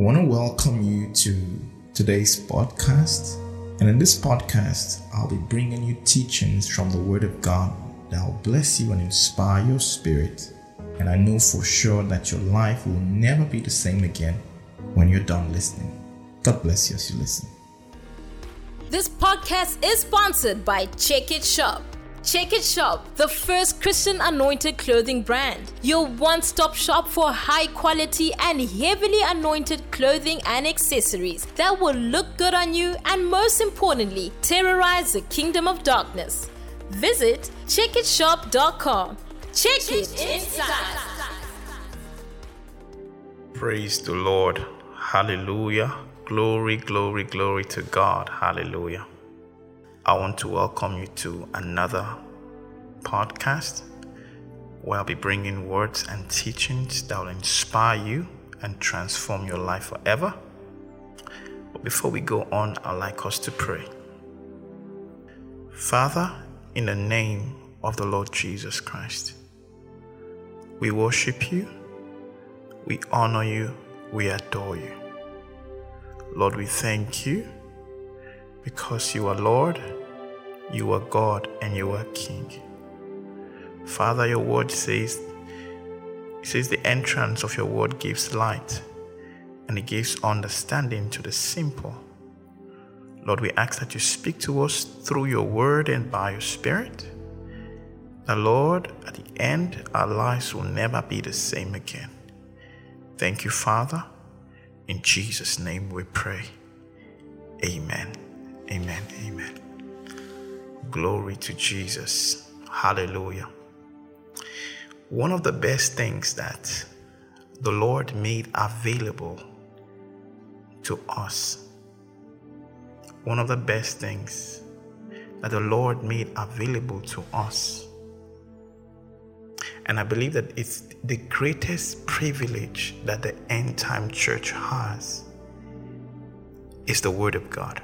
want to welcome you to today's podcast. And in this podcast, I'll be bringing you teachings from the Word of God that will bless you and inspire your spirit. And I know for sure that your life will never be the same again when you're done listening. God bless you as you listen. This podcast is sponsored by Check It Shop. Check It Shop, the first Christian anointed clothing brand. Your one stop shop for high quality and heavily anointed clothing and accessories that will look good on you and, most importantly, terrorize the kingdom of darkness. Visit checkitshop.com. Check it inside. Praise the Lord. Hallelujah. Glory, glory, glory to God. Hallelujah. I want to welcome you to another podcast where I'll be bringing words and teachings that will inspire you and transform your life forever. But before we go on, I'd like us to pray. Father, in the name of the Lord Jesus Christ, we worship you, we honor you, we adore you. Lord, we thank you because you are Lord, you are God, and you are King. Father, your word says, it says the entrance of your word gives light and it gives understanding to the simple. Lord, we ask that you speak to us through your word and by your spirit. The Lord, at the end, our lives will never be the same again. Thank you, Father. In Jesus' name we pray. Amen. Amen. Amen. Glory to Jesus. Hallelujah. One of the best things that the Lord made available to us, one of the best things that the Lord made available to us, and I believe that it's the greatest privilege that the end time church has, is the Word of God.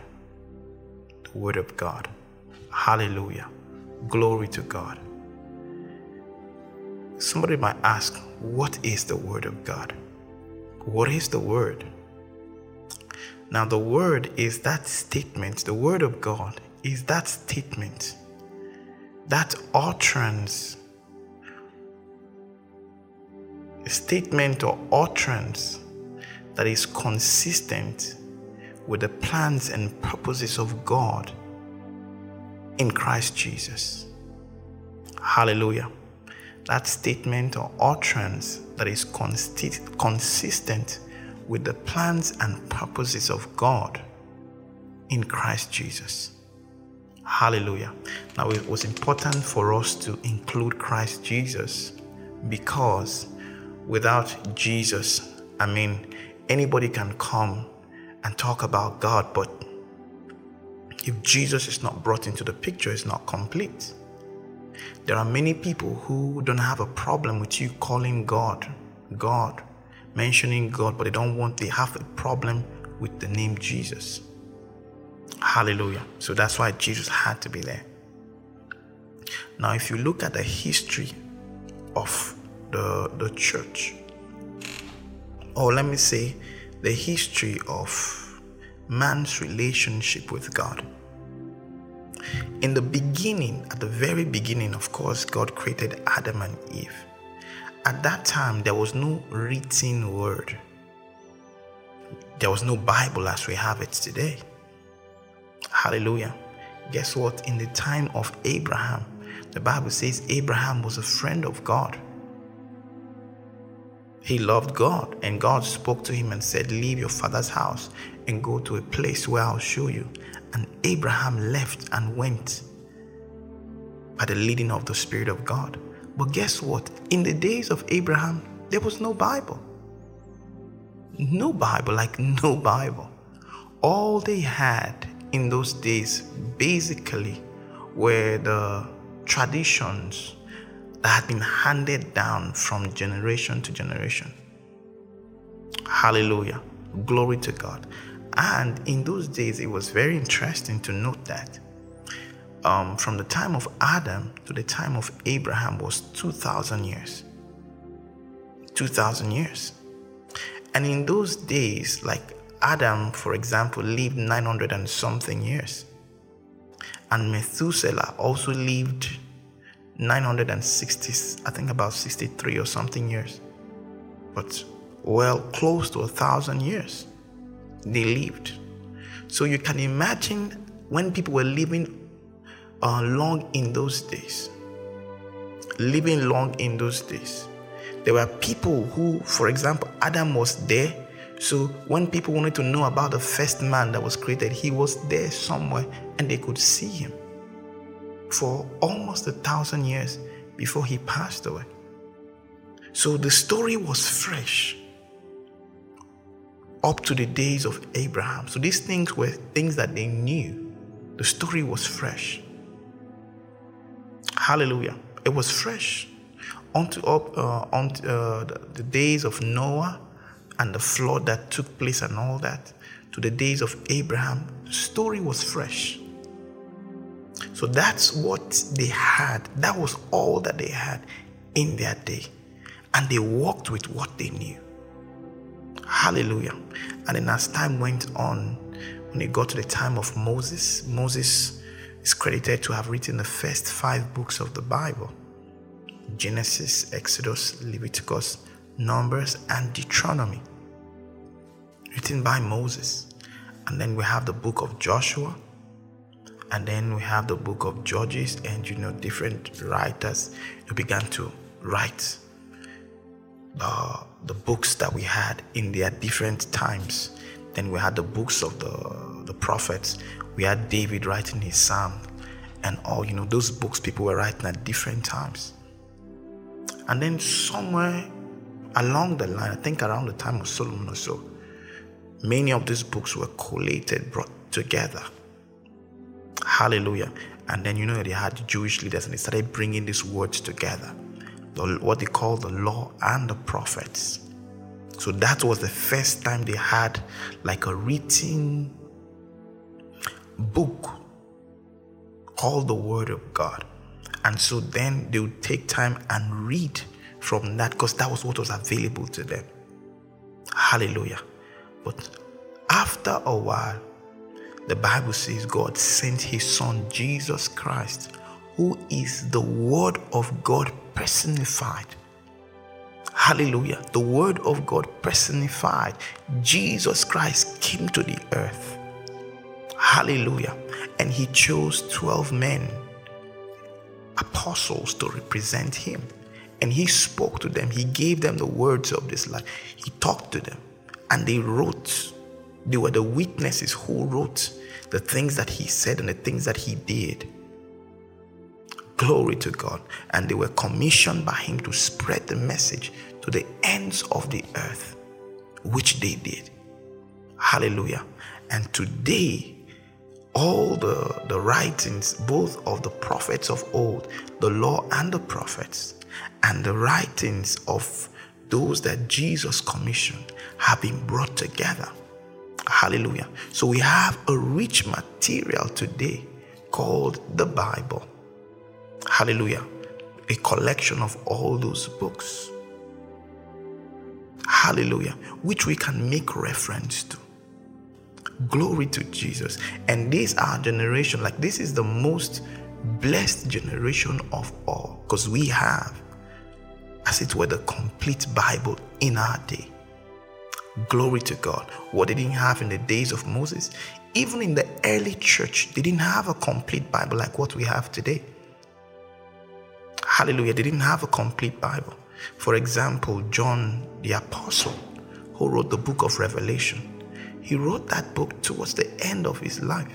Word of God. Hallelujah. Glory to God. Somebody might ask, What is the Word of God? What is the Word? Now, the Word is that statement, the Word of God is that statement, that utterance, a statement or utterance that is consistent with the plans and purposes of God in Christ Jesus. Hallelujah. That statement or utterance that is consti- consistent with the plans and purposes of God in Christ Jesus. Hallelujah. Now, it was important for us to include Christ Jesus because without Jesus, I mean, anybody can come and talk about God, but if Jesus is not brought into the picture, it's not complete. There are many people who don't have a problem with you calling God, God, mentioning God, but they don't want, they have a problem with the name Jesus. Hallelujah. So that's why Jesus had to be there. Now, if you look at the history of the, the church, or let me say, the history of man's relationship with God. In the beginning, at the very beginning, of course, God created Adam and Eve. At that time, there was no written word, there was no Bible as we have it today. Hallelujah. Guess what? In the time of Abraham, the Bible says Abraham was a friend of God. He loved God, and God spoke to him and said, Leave your father's house and go to a place where I'll show you. And Abraham left and went by the leading of the Spirit of God. But guess what? In the days of Abraham, there was no Bible. No Bible, like no Bible. All they had in those days basically were the traditions that had been handed down from generation to generation. Hallelujah. Glory to God. And in those days, it was very interesting to note that um, from the time of Adam to the time of Abraham was 2,000 years. 2,000 years. And in those days, like Adam, for example, lived 900 and something years. And Methuselah also lived 960, I think about 63 or something years. But well, close to a thousand years they lived. So you can imagine when people were living uh, long in those days, living long in those days. There were people who, for example, Adam was there. So when people wanted to know about the first man that was created, he was there somewhere and they could see him for almost a thousand years before he passed away. So the story was fresh up to the days of Abraham. So these things were things that they knew. The story was fresh. Hallelujah. It was fresh. Unto up uh, unto uh, the, the days of Noah and the flood that took place and all that, to the days of Abraham, the story was fresh. So that's what they had. That was all that they had in their day. And they walked with what they knew. Hallelujah. And then as time went on, when it got to the time of Moses, Moses is credited to have written the first five books of the Bible Genesis, Exodus, Leviticus, Numbers, and Deuteronomy. Written by Moses. And then we have the book of Joshua, and then we have the book of Judges, and you know, different writers who began to write the, the books that we had in their different times. Then we had the books of the, the prophets. We had David writing his psalm and all, you know, those books people were writing at different times. And then somewhere along the line, I think around the time of Solomon or so, many of these books were collated, brought together. Hallelujah. And then you know they had Jewish leaders and they started bringing these words together. The, what they call the law and the prophets. So that was the first time they had like a written book called the Word of God. And so then they would take time and read from that because that was what was available to them. Hallelujah. But after a while, the Bible says God sent his son Jesus Christ, who is the Word of God personified. Hallelujah. The Word of God personified. Jesus Christ came to the earth. Hallelujah. And he chose 12 men, apostles, to represent him. And he spoke to them. He gave them the words of this life. He talked to them. And they wrote. They were the witnesses who wrote the things that he said and the things that he did. Glory to God. And they were commissioned by him to spread the message to the ends of the earth, which they did. Hallelujah. And today, all the, the writings, both of the prophets of old, the law and the prophets, and the writings of those that Jesus commissioned have been brought together. Hallelujah. So we have a rich material today called the Bible. Hallelujah. A collection of all those books. Hallelujah. Which we can make reference to. Glory to Jesus. And this our generation, like this is the most blessed generation of all because we have, as it were, the complete Bible in our day. Glory to God. What they didn't have in the days of Moses, even in the early church, they didn't have a complete Bible like what we have today. Hallelujah. They didn't have a complete Bible. For example, John the Apostle, who wrote the book of Revelation, he wrote that book towards the end of his life.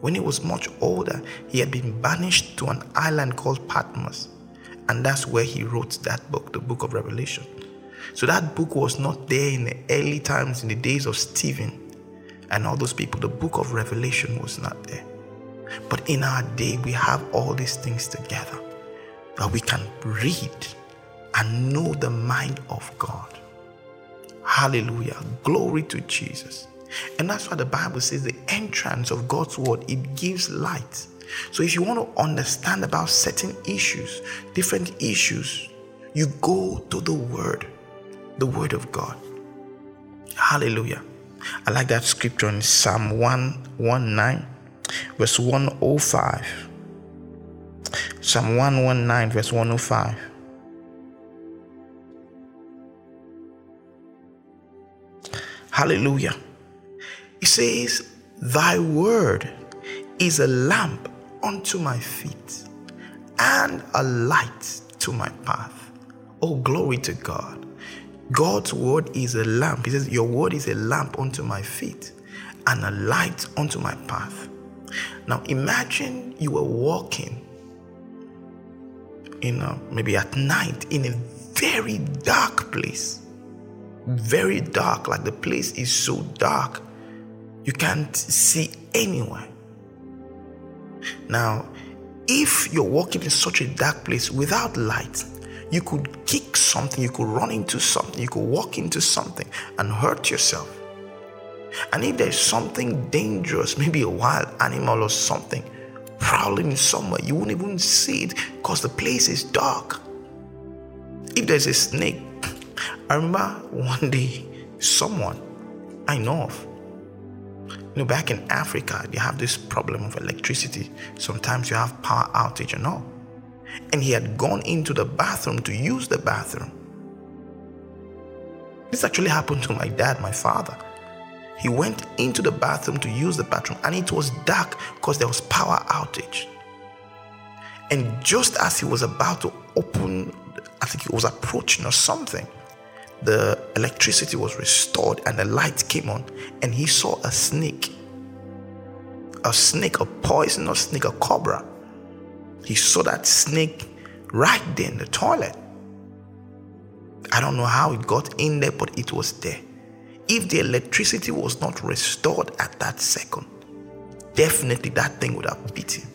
When he was much older, he had been banished to an island called Patmos. And that's where he wrote that book, the book of Revelation. So that book was not there in the early times, in the days of Stephen and all those people. The book of Revelation was not there. But in our day, we have all these things together that we can read and know the mind of God. Hallelujah. Glory to Jesus. And that's why the Bible says the entrance of God's word, it gives light. So if you want to understand about certain issues, different issues, you go to the word, the word of God. Hallelujah. I like that scripture in Psalm 119, verse 105. Psalm 119, verse 105. Hallelujah. It says, Thy word is a lamp unto my feet and a light to my path. Oh, glory to God. God's word is a lamp. He says, Your word is a lamp unto my feet and a light unto my path. Now imagine you were walking in a, maybe at night in a very dark place. Very dark, like the place is so dark you can't see anywhere. Now, if you're walking in such a dark place without light, you could kick something, you could run into something, you could walk into something and hurt yourself. And if there's something dangerous, maybe a wild animal or something prowling somewhere, you won't even see it because the place is dark. If there's a snake, I remember one day someone I know of you know, back in Africa, you have this problem of electricity. Sometimes you have power outage and all. And he had gone into the bathroom to use the bathroom. This actually happened to my dad, my father. He went into the bathroom to use the bathroom and it was dark because there was power outage. And just as he was about to open, I think he was approaching or something, the electricity was restored and the light came on, and he saw a snake. A snake, a poisonous snake, a cobra. He saw that snake right there in the toilet. I don't know how it got in there, but it was there. If the electricity was not restored at that second, definitely that thing would have beat him.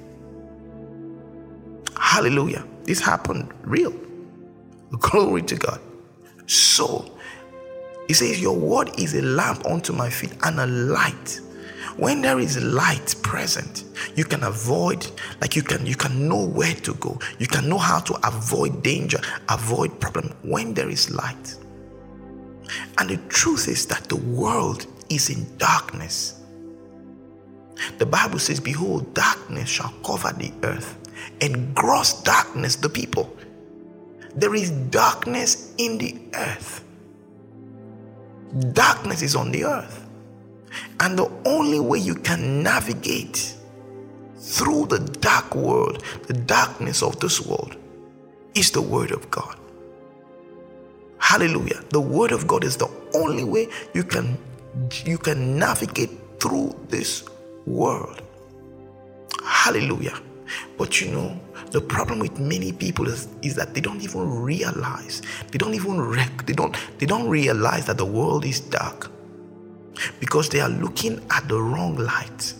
Hallelujah. This happened real. Glory to God. So, he says, Your word is a lamp unto my feet and a light. When there is light present, you can avoid, like you can, you can know where to go. You can know how to avoid danger, avoid problem when there is light. And the truth is that the world is in darkness. The Bible says, Behold, darkness shall cover the earth, and gross darkness the people. There is darkness in the earth. Darkness is on the earth. And the only way you can navigate through the dark world, the darkness of this world, is the Word of God. Hallelujah. The Word of God is the only way you can you can navigate through this world. Hallelujah. But you know, the problem with many people is, is that they don't even realize, they don't even they don't they don't realize that the world is dark because they are looking at the wrong light.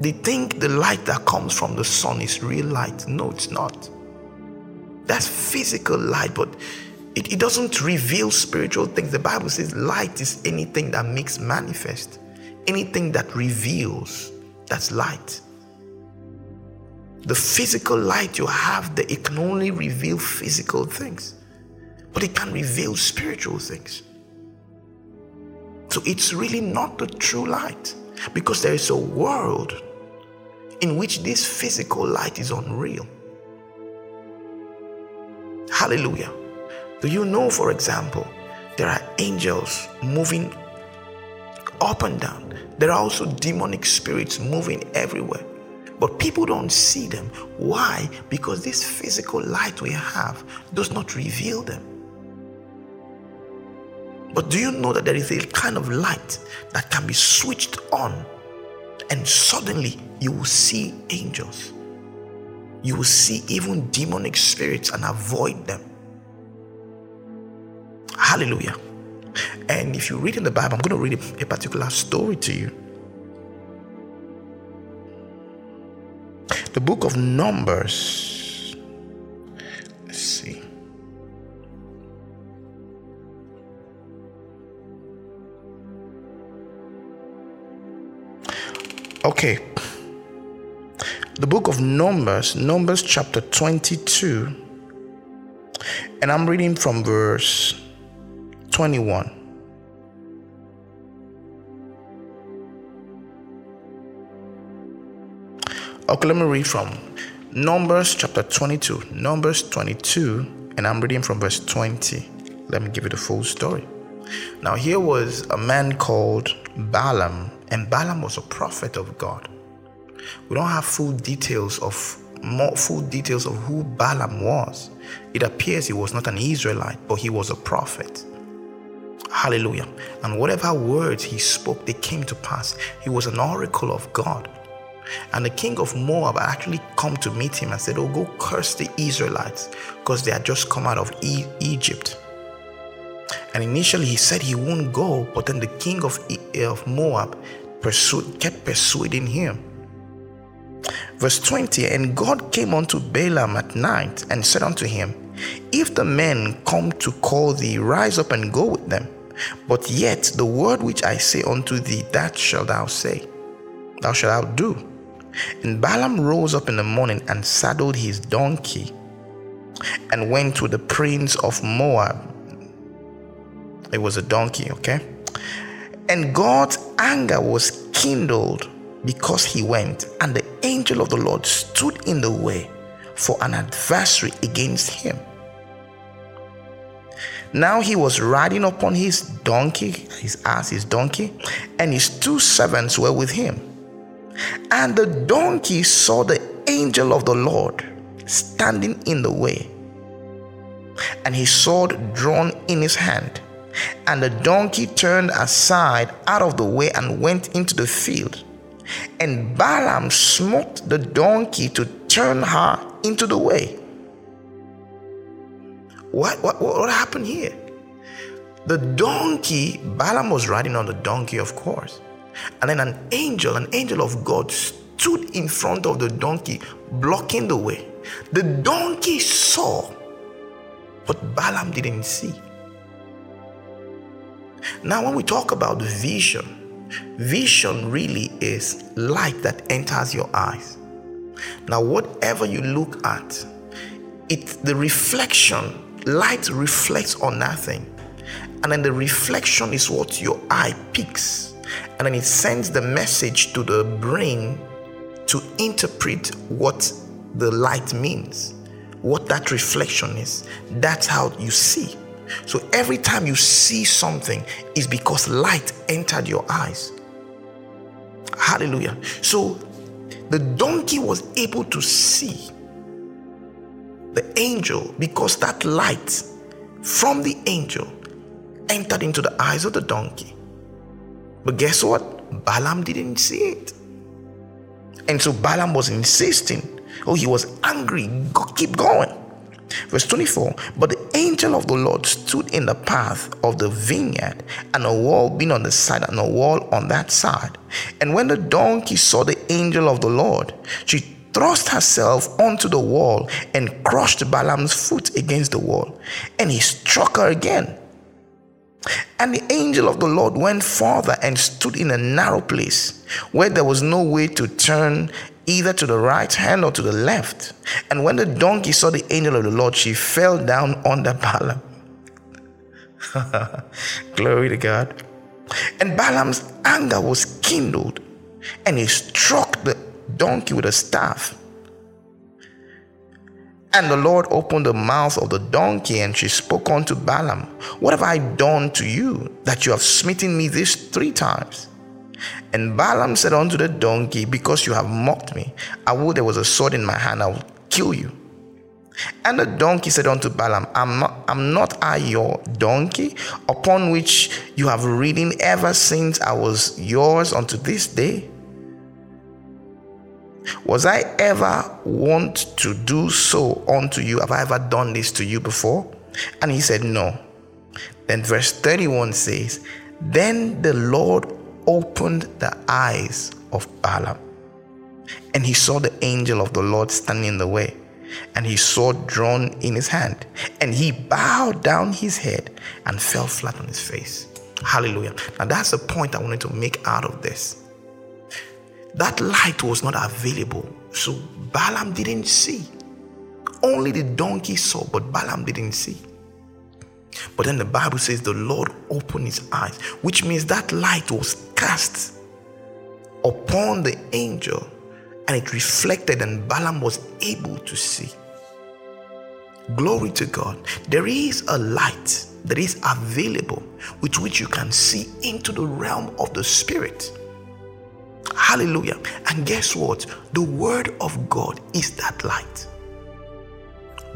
They think the light that comes from the sun is real light. No, it's not. That's physical light, but it, it doesn't reveal spiritual things. The Bible says light is anything that makes manifest, anything that reveals. That's light. The physical light you have, that it can only reveal physical things, but it can reveal spiritual things. So it's really not the true light because there is a world in which this physical light is unreal. Hallelujah. Do you know, for example, there are angels moving up and down? There are also demonic spirits moving everywhere. But people don't see them. Why? Because this physical light we have does not reveal them. But do you know that there is a kind of light that can be switched on and suddenly you will see angels? You will see even demonic spirits and avoid them. Hallelujah. And if you read in the Bible, I'm going to read a, particular story to you. The book of Numbers. Let's see. Okay. The book of Numbers, Numbers chapter 22. And I'm reading from verse 21. Okay, let me read from Numbers chapter 22. Numbers 22, and I'm reading from verse 20. Let me give you the full story. Now, here was a man called Balaam, and Balaam was a prophet of God. We don't have full details of more full details of who Balaam was. It appears he was not an Israelite, but he was a prophet. Hallelujah. And whatever words he spoke, they came to pass. He was an oracle of God. And the king of Moab actually come to meet him and said, Oh, go curse the Israelites because they had just come out of e- Egypt. And initially he said he won't go, but then the king of, of Moab pursued, kept persuading him. Verse 20 And God came unto Balaam at night and said unto him, If the men come to call thee, rise up and go with them. But yet the word which I say unto thee, that shalt thou say, thou shalt thou do. And Balaam rose up in the morning and saddled his donkey and went to the prince of Moab. It was a donkey, okay? And God's anger was kindled because he went, and the angel of the Lord stood in the way for an adversary against him. Now he was riding upon his donkey, his ass, his donkey, and his two servants were with him. And the donkey saw the angel of the Lord standing in the way, and his sword drawn in his hand. And the donkey turned aside out of the way and went into the field. And Balaam smote the donkey to turn her into the way. What, what, what happened here? The donkey, Balaam was riding on the donkey, of course. And then an angel, an angel of God, stood in front of the donkey, blocking the way. The donkey saw, but Balaam didn't see. Now, when we talk about vision, vision really is light that enters your eyes. Now, whatever you look at, it the reflection, light reflects on nothing. And then the reflection is what your eye picks and then it sends the message to the brain to interpret what the light means, what that reflection is. That's how you see. So every time you see something is because light entered your eyes. Hallelujah. So the donkey was able to see the angel because that light from the angel entered into the eyes of the donkey. But guess what? Balaam didn't see it. And so Balaam was insisting. Oh, he was angry. Go, keep going. Verse 24 But the angel of the Lord stood in the path of the vineyard, and a wall being on the side, and a wall on that side. And when the donkey saw the angel of the Lord, she thrust herself onto the wall and crushed Balaam's foot against the wall. And he struck her again. And the angel of the Lord went farther and stood in a narrow place where there was no way to turn either to the right hand or to the left. And when the donkey saw the angel of the Lord, she fell down under Balaam. Glory to God. And Balaam's anger was kindled, and he struck the donkey with a staff and the Lord opened the mouth of the donkey, and she spoke unto Balaam, What have I done to you, that you have smitten me these three times? And Balaam said unto the donkey, Because you have mocked me, I would there was a sword in my hand, I would kill you. And the donkey said unto Balaam, Am not, am not I your donkey, upon which you have ridden ever since I was yours unto this day? Was I ever want to do so unto you? Have I ever done this to you before? And he said, No. Then verse 31 says, Then the Lord opened the eyes of Balaam, and he saw the angel of the Lord standing in the way, and his sword drawn in his hand, and he bowed down his head and fell flat on his face. Hallelujah. Now that's the point I wanted to make out of this that light was not available. So Balaam didn't see. Only the donkey saw, but Balaam didn't see. But then the Bible says the Lord opened his eyes, which means that light was cast upon the angel and it reflected, and Balaam was able to see. Glory to God. There is a light that is available with which you can see into the realm of the spirit. Hallelujah. And guess what? The word of God is that light.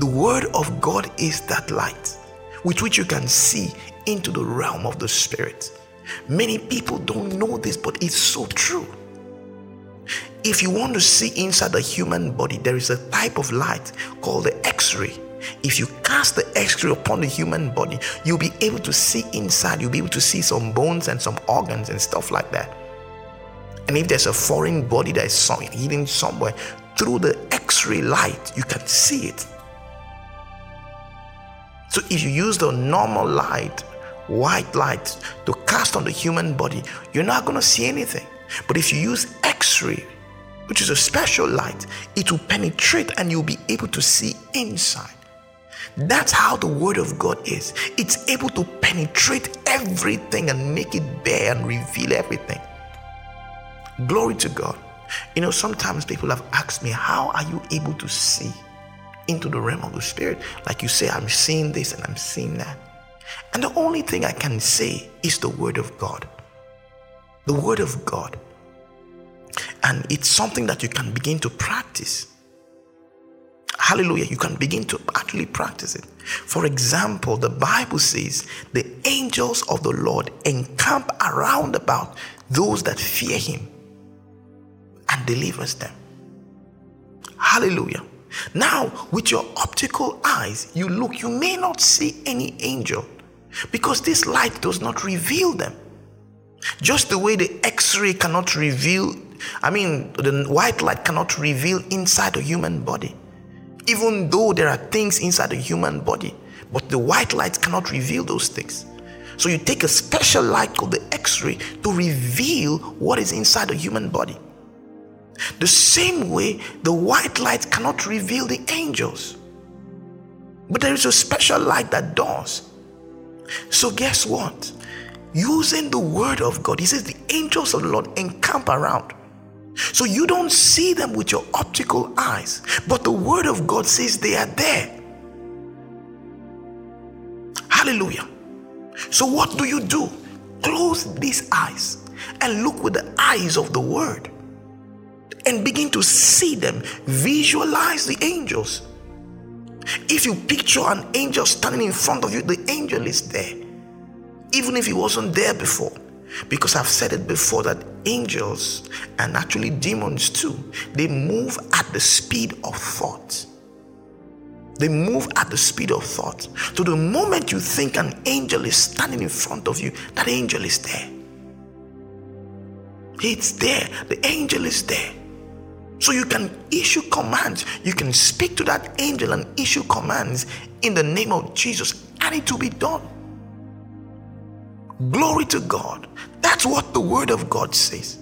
The word of God is that light with which you can see into the realm of the spirit. Many people don't know this, but it's so true. If you want to see inside the human body, there is a type of light called the X ray. If you cast the X ray upon the human body, you'll be able to see inside, you'll be able to see some bones and some organs and stuff like that. And if there's a foreign body that is hidden somewhere, through the X ray light, you can see it. So if you use the normal light, white light, to cast on the human body, you're not going to see anything. But if you use X ray, which is a special light, it will penetrate and you'll be able to see inside. That's how the Word of God is. It's able to penetrate everything and make it bare and reveal everything. Glory to God. You know, sometimes people have asked me, How are you able to see into the realm of the Spirit? Like you say, I'm seeing this and I'm seeing that. And the only thing I can say is the Word of God. The Word of God. And it's something that you can begin to practice. Hallelujah. You can begin to actually practice it. For example, the Bible says the angels of the Lord encamp around about those that fear him and delivers them. Hallelujah. Now, with your optical eyes, you look, you may not see any angel because this light does not reveal them. Just the way the x ray cannot reveal I mean, the white light cannot reveal inside a human body. Even though there are things inside the human body, but the white light cannot reveal those things. So you take a special light called the X ray to reveal what is inside the human body. The same way the white light cannot reveal the angels. But there is a special light that does. So, guess what? Using the word of God, he says the angels of the Lord encamp around. So you don't see them with your optical eyes, but the Word of God says they are there. Hallelujah. So what do you do? Close these eyes and look with the eyes of the Word and begin to see them. Visualize the angels. If you picture an angel standing in front of you, the angel is there, even if he wasn't there before. Because I've said it before that angels and actually demons too, they move at the speed of thought. They move at the speed of thought. So the moment you think an angel is standing in front of you, that angel is there. It's there. The angel is there. So you can issue commands. You can speak to that angel and issue commands in the name of Jesus, and it will be done. Glory to God. That's what the Word of God says.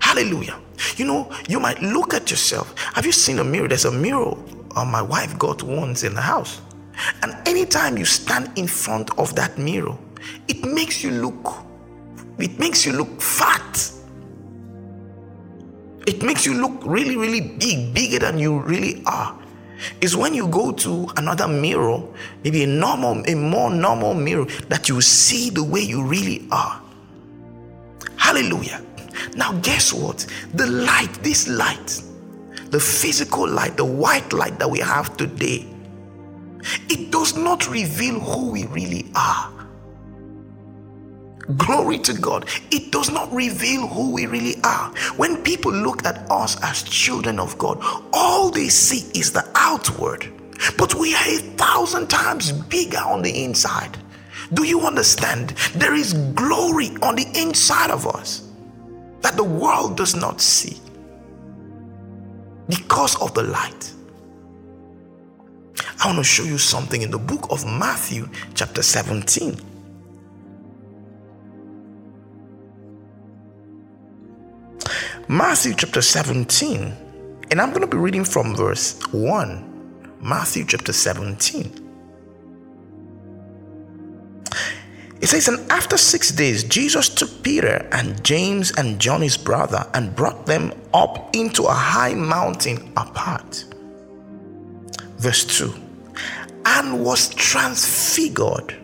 Hallelujah. You know, you might look at yourself. Have you seen a mirror? There's a mirror uh, my wife got once in the house. And anytime you stand in front of that mirror, it makes you look, it makes you look fat. It makes you look really, really big, bigger than you really are is when you go to another mirror, maybe a normal, a more normal mirror, that you see the way you really are. Hallelujah. Now, guess what? The light, this light, the physical light, the white light that we have today, it does not reveal who we really are. Glory to God. It does not reveal who we really are. When people look at us as children of God, all they see is the outward. But we are a thousand times bigger on the inside. Do you understand? There is glory on the inside of us that the world does not see because of the light. I want to show you something in the book of Matthew, chapter 17. Matthew chapter 17, and I'm going to be reading from verse 1 Matthew chapter 17. It says, And after six days, Jesus took Peter and James and John, his brother, and brought them up into a high mountain apart. Verse 2 And was transfigured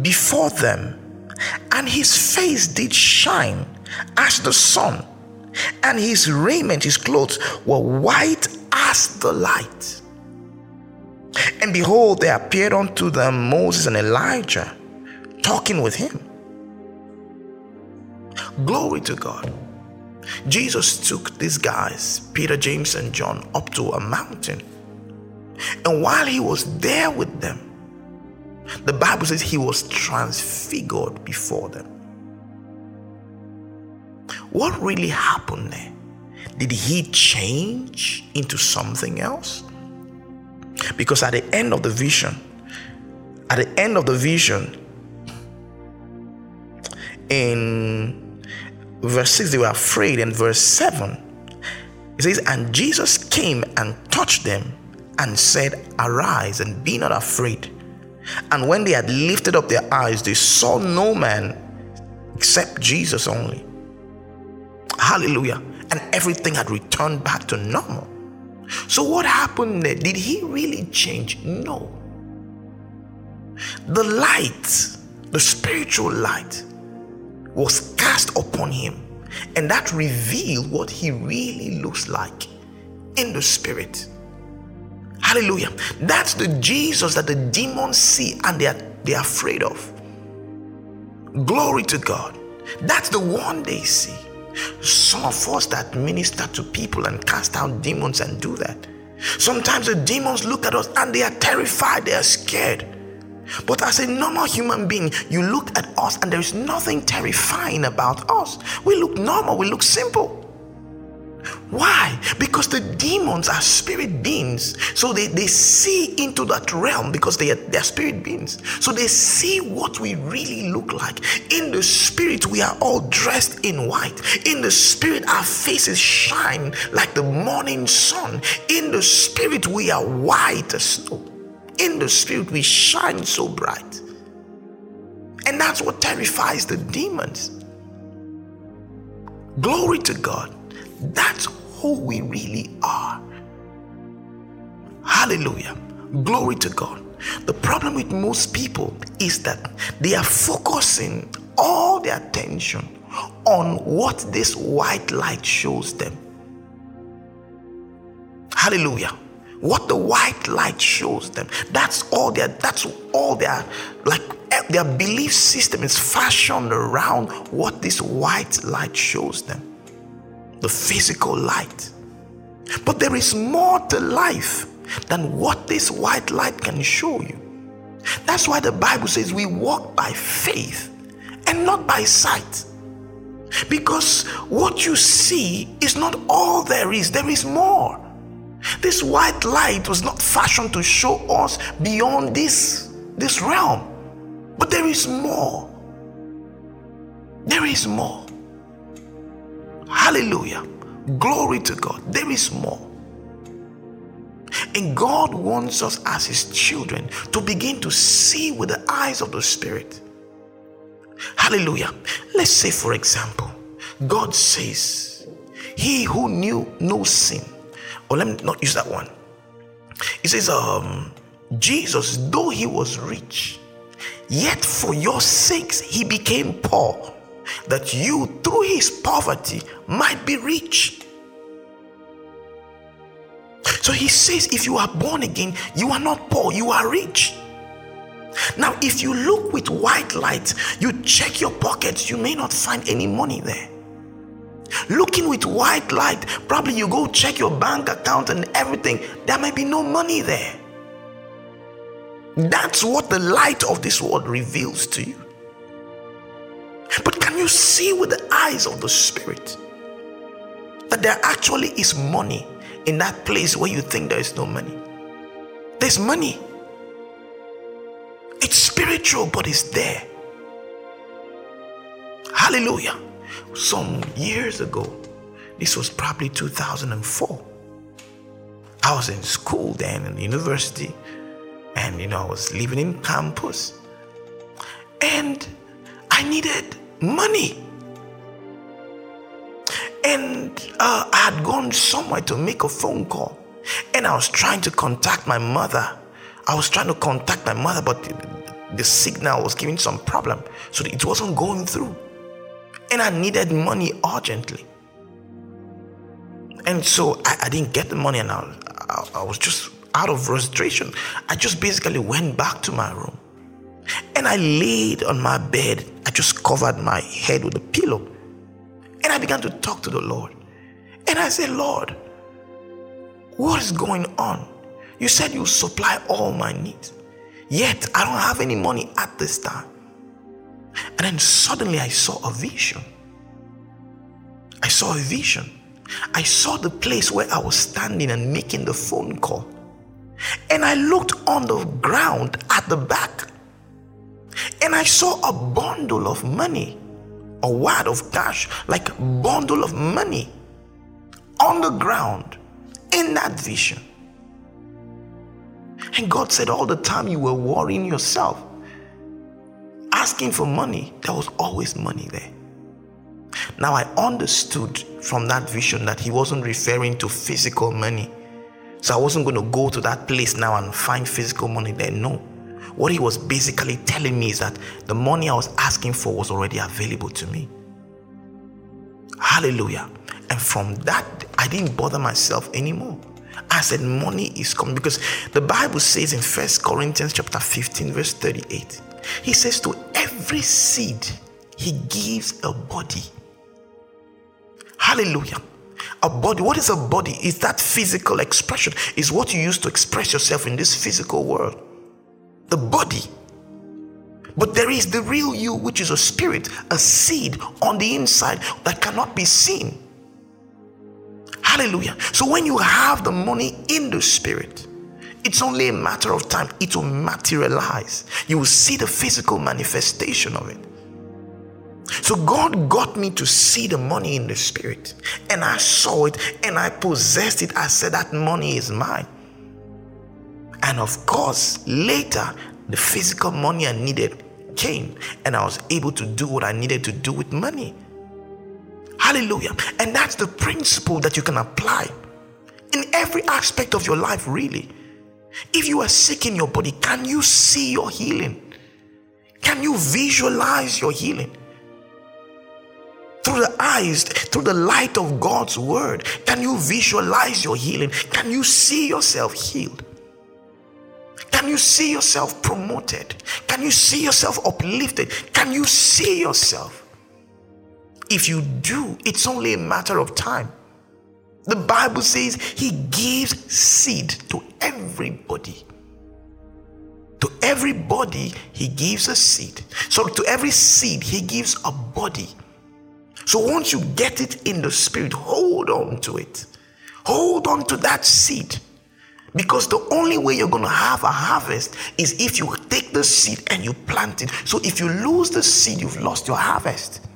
before them, and his face did shine as the sun, and his raiment, his clothes, were white as the light. And behold, there appeared unto them Moses and Elijah talking with him. Glory to God. Jesus took these guys, Peter, James, and John, up to a mountain. And while he was there with them, the Bible says he was transfigured before them. What really happened there? Did he change into something else? Because at the end of the vision, at the end of the vision, in verse 6, they were afraid. In verse 7, it says, And Jesus came and touched them and said, Arise and be not afraid. And when they had lifted up their eyes, they saw no man except Jesus only. Hallelujah. And everything had returned back to normal. So, what happened there? Did he really change? No. The light, the spiritual light, was cast upon him, and that revealed what he really looks like in the spirit. Hallelujah. That's the Jesus that the demons see and they are, they are afraid of. Glory to God. That's the one they see. Some of us that minister to people and cast out demons and do that. Sometimes the demons look at us and they are terrified, they are scared. But as a normal human being, you look at us and there is nothing terrifying about us. We look normal, we look simple. Why? Because the demons are spirit beings. So they, they see into that realm because they are, they are spirit beings. So they see what we really look like. In the spirit, we are all dressed in white. In the spirit, our faces shine like the morning sun. In the spirit, we are white as snow. In the spirit, we shine so bright. And that's what terrifies the demons. Glory to God. That's who we really are. Hallelujah. Glory to God. The problem with most people is that they are focusing all their attention on what this white light shows them. Hallelujah. What the white light shows them. That's all their that's all their like their belief system is fashioned around what this white light shows them the physical light. But there is more to life than what this white light can show you. That's why the Bible says we walk by faith and not by sight. Because what you see is not all there is, there is more. This white light was not fashioned to show us beyond this, this realm, but there is more. There is more. Hallelujah. Glory to God. There is more. And God wants us as His children to begin to see with the eyes of the Spirit. Hallelujah. Let's say, for example, God says, He who knew no sin, or let me not use that one. He says, um, Jesus, though he was rich, yet for your sakes he became poor that you, through his poverty, might be rich. So he says, if you are born again, you are not poor, you are rich. Now, if you look with white light, you check your pockets, you may not find any money there. Looking with white light, probably you go check your bank account and everything, there might be no money there. That's what the light of this world reveals to you. You see with the eyes of the Spirit that there actually is money in that place where you think there is no money? There's money. It's spiritual, but it's there. Hallelujah. Some years ago, this was probably 2004. I was in school then in university, and you know, I was living in campus, and I needed money. And uh, I had gone somewhere to make a phone call, and I was trying to contact my mother. I was trying to contact my mother, but the, the signal was giving some problem, so it wasn't going through. And I needed money urgently. And so I, I didn't get the money, and I, I, I was just out of frustration. I just basically went back to my room and I laid on my bed. I just covered my head with a pillow and I began to talk to the Lord. And I said, Lord, what is going on? You said you supply all my needs, yet I don't have any money at this time. And then suddenly I saw a vision. I saw a vision. I saw the place where I was standing and making the phone call. And I looked on the ground at the back and I saw a bundle of money, a wad of cash, like a bundle of money on the ground in that vision. And God said, All the time you were worrying yourself, asking for money, there was always money there. Now I understood from that vision that he wasn't referring to physical money. So I wasn't going to go to that place now and find physical money there. No. What he was basically telling me is that the money I was asking for was already available to me. Hallelujah. And from that, I didn't bother myself anymore. I said, money is coming because the Bible says in First Corinthians chapter 15, verse 38, he says, To every seed he gives a body. Hallelujah. A body. What is a body? Is that physical expression, is what you use to express yourself in this physical world. The body. But there is the real you, which is a spirit, a seed on the inside that cannot be seen. Hallelujah. So when you have the money in the spirit, it's only a matter of time. It will materialize. You will see the physical manifestation of it. So God got me to see the money in the spirit, and I saw it and I possessed it. I said, That money is mine. And of course, later, the physical money I needed came, and I was able to do what I needed to do with money. Hallelujah. And that's the principle that you can apply in every aspect of your life, really. If you are sick in your body, can you see your healing? Can you visualize your healing? Through the eyes, through the light of God's word, can you visualize your healing? Can you see yourself healed? Can you see yourself promoted? Can you see yourself uplifted? Can you see yourself? If you do, it's only a matter of time. The Bible says he gives seed to everybody. To everybody, he gives a seed. So, to every seed, he gives a body. So, once you get it in the spirit, hold on to it. Hold on to that seed. Because the only way you're going to have a harvest is if you take the seed and you plant it. So, if you lose the seed, you've lost your harvest.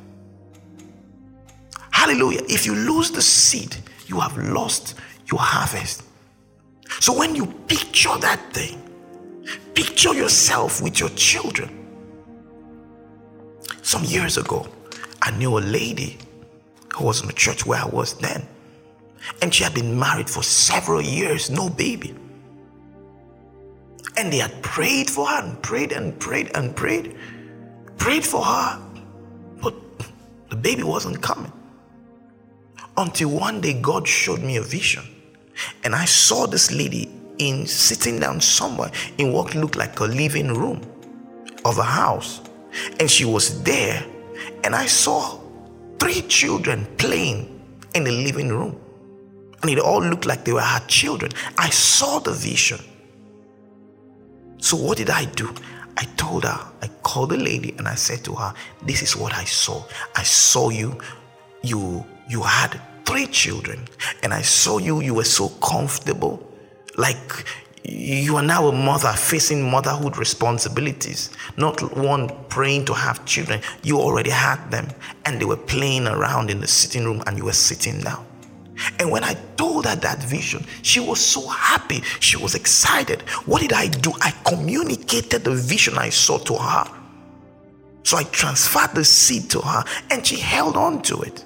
Hallelujah. If you lose the seed, you have lost your harvest. So when you picture that thing, picture yourself with your children. Some years ago, I knew a lady who was in the church where I was then. And she had been married for several years, no baby. And they had prayed for her and prayed and prayed and prayed, prayed for her, but the baby wasn't coming. Until one day God showed me a vision. And I saw this lady in sitting down somewhere in what looked like a living room of a house. And she was there. And I saw three children playing in the living room. And it all looked like they were her children. I saw the vision. So what did I do? I told her, I called the lady and I said to her, This is what I saw. I saw you, you you had three children and I saw you, you were so comfortable. Like you are now a mother facing motherhood responsibilities, not one praying to have children. You already had them and they were playing around in the sitting room and you were sitting down. And when I told her that vision, she was so happy. She was excited. What did I do? I communicated the vision I saw to her. So I transferred the seed to her and she held on to it.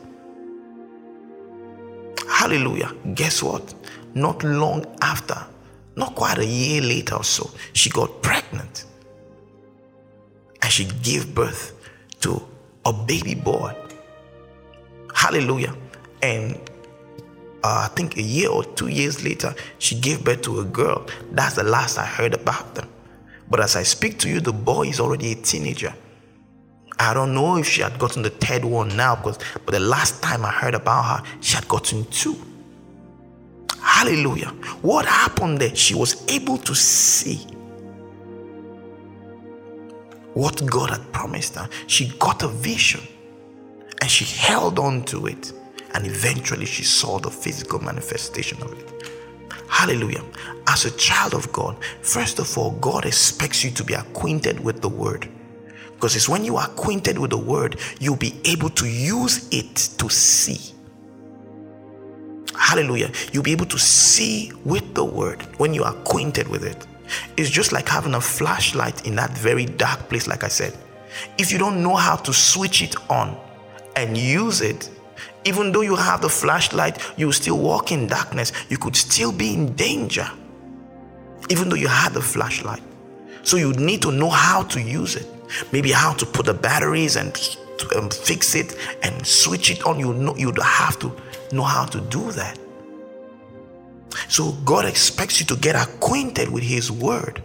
Hallelujah. Guess what? Not long after, not quite a year later or so, she got pregnant. And she gave birth to a baby boy. Hallelujah. And uh, I think a year or two years later, she gave birth to a girl. That's the last I heard about them. But as I speak to you, the boy is already a teenager. I don't know if she had gotten the third one now, because but the last time I heard about her, she had gotten two. Hallelujah. What happened there? She was able to see what God had promised her. She got a vision and she held on to it. And eventually she saw the physical manifestation of it. Hallelujah. As a child of God, first of all, God expects you to be acquainted with the word. Because it's when you are acquainted with the word, you'll be able to use it to see. Hallelujah. You'll be able to see with the word when you are acquainted with it. It's just like having a flashlight in that very dark place, like I said. If you don't know how to switch it on and use it, even though you have the flashlight, you still walk in darkness. You could still be in danger, even though you had the flashlight. So you need to know how to use it. Maybe how to put the batteries and um, fix it and switch it on. You know you have to know how to do that. So God expects you to get acquainted with His Word.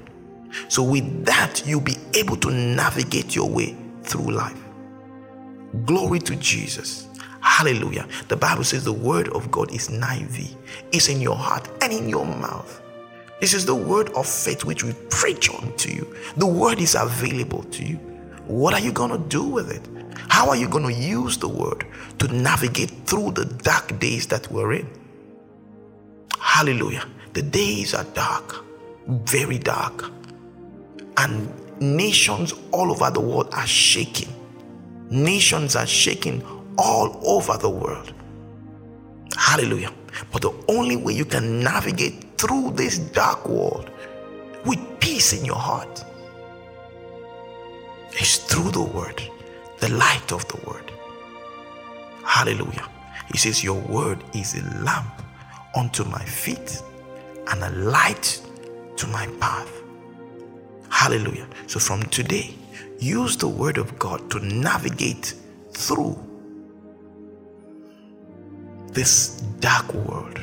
So with that, you'll be able to navigate your way through life. Glory to Jesus. Hallelujah. The Bible says the word of God is nigh thee, is in your heart and in your mouth. This is the word of faith which we preach unto you. The word is available to you. What are you going to do with it? How are you going to use the word to navigate through the dark days that we're in? Hallelujah. The days are dark, very dark. And nations all over the world are shaking. Nations are shaking all over the world. Hallelujah. But the only way you can navigate through this dark world with peace in your heart is through the word the light of the word. Hallelujah. He says, Your word is a lamp unto my feet and a light to my path. Hallelujah. So from today, use the word of God to navigate through this dark world.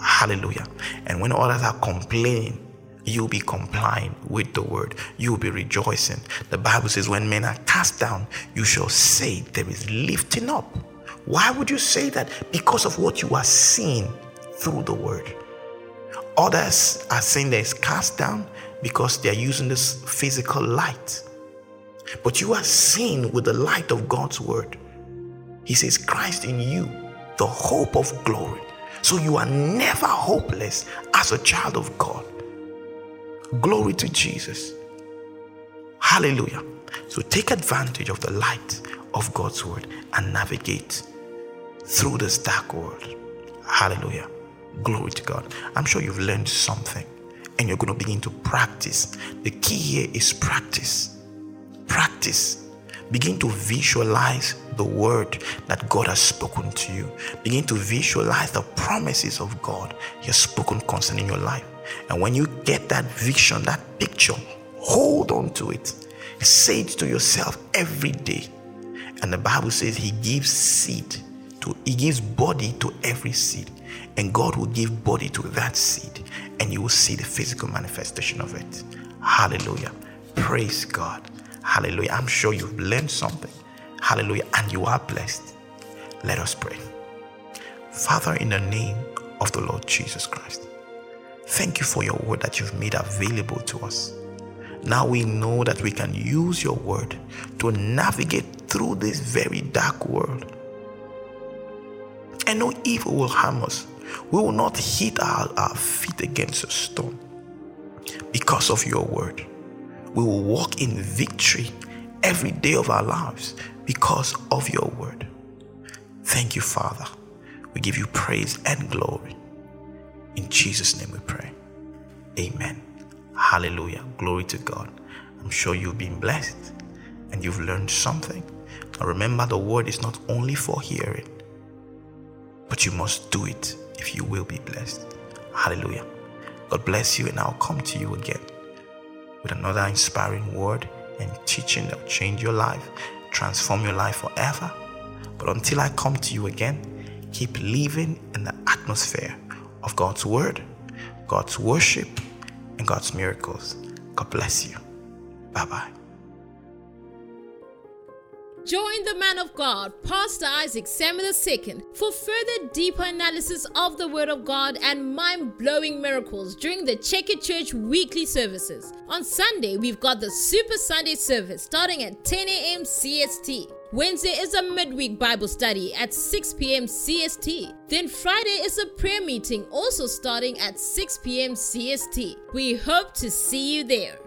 Hallelujah. And when others are complaining, you'll be complying with the word. You'll be rejoicing. The Bible says, when men are cast down, you shall say there is lifting up. Why would you say that? Because of what you are seeing through the word. Others are saying there is cast down because they are using this physical light. But you are seeing with the light of God's word. He says, Christ in you, the hope of glory. So you are never hopeless as a child of God. Glory to Jesus. Hallelujah. So take advantage of the light of God's word and navigate through this dark world. Hallelujah. Glory to God. I'm sure you've learned something and you're going to begin to practice. The key here is practice. Practice. Begin to visualize the word that God has spoken to you. Begin to visualize the promises of God He has spoken concerning your life. And when you get that vision, that picture, hold on to it. Say it to yourself every day. And the Bible says He gives seed to, He gives body to every seed. And God will give body to that seed. And you will see the physical manifestation of it. Hallelujah. Praise God. Hallelujah. I'm sure you've learned something. Hallelujah. And you are blessed. Let us pray. Father, in the name of the Lord Jesus Christ. Thank you for your word that you've made available to us. Now we know that we can use your word to navigate through this very dark world. And no evil will harm us. We will not hit our, our feet against a stone because of your word. We will walk in victory every day of our lives because of your word. Thank you, Father. We give you praise and glory. In Jesus' name we pray. Amen. Hallelujah. Glory to God. I'm sure you've been blessed and you've learned something. Now remember, the word is not only for hearing, but you must do it if you will be blessed. Hallelujah. God bless you, and I'll come to you again with another inspiring word and teaching that will change your life, transform your life forever. But until I come to you again, keep living in the atmosphere of God's word, God's worship, and God's miracles. God bless you. Bye bye. Join the man of God, Pastor Isaac Samuel II, for further deeper analysis of the Word of God and mind blowing miracles during the Check It Church weekly services. On Sunday, we've got the Super Sunday service starting at 10 a.m. CST. Wednesday is a midweek Bible study at 6 p.m. CST. Then Friday is a prayer meeting also starting at 6 p.m. CST. We hope to see you there.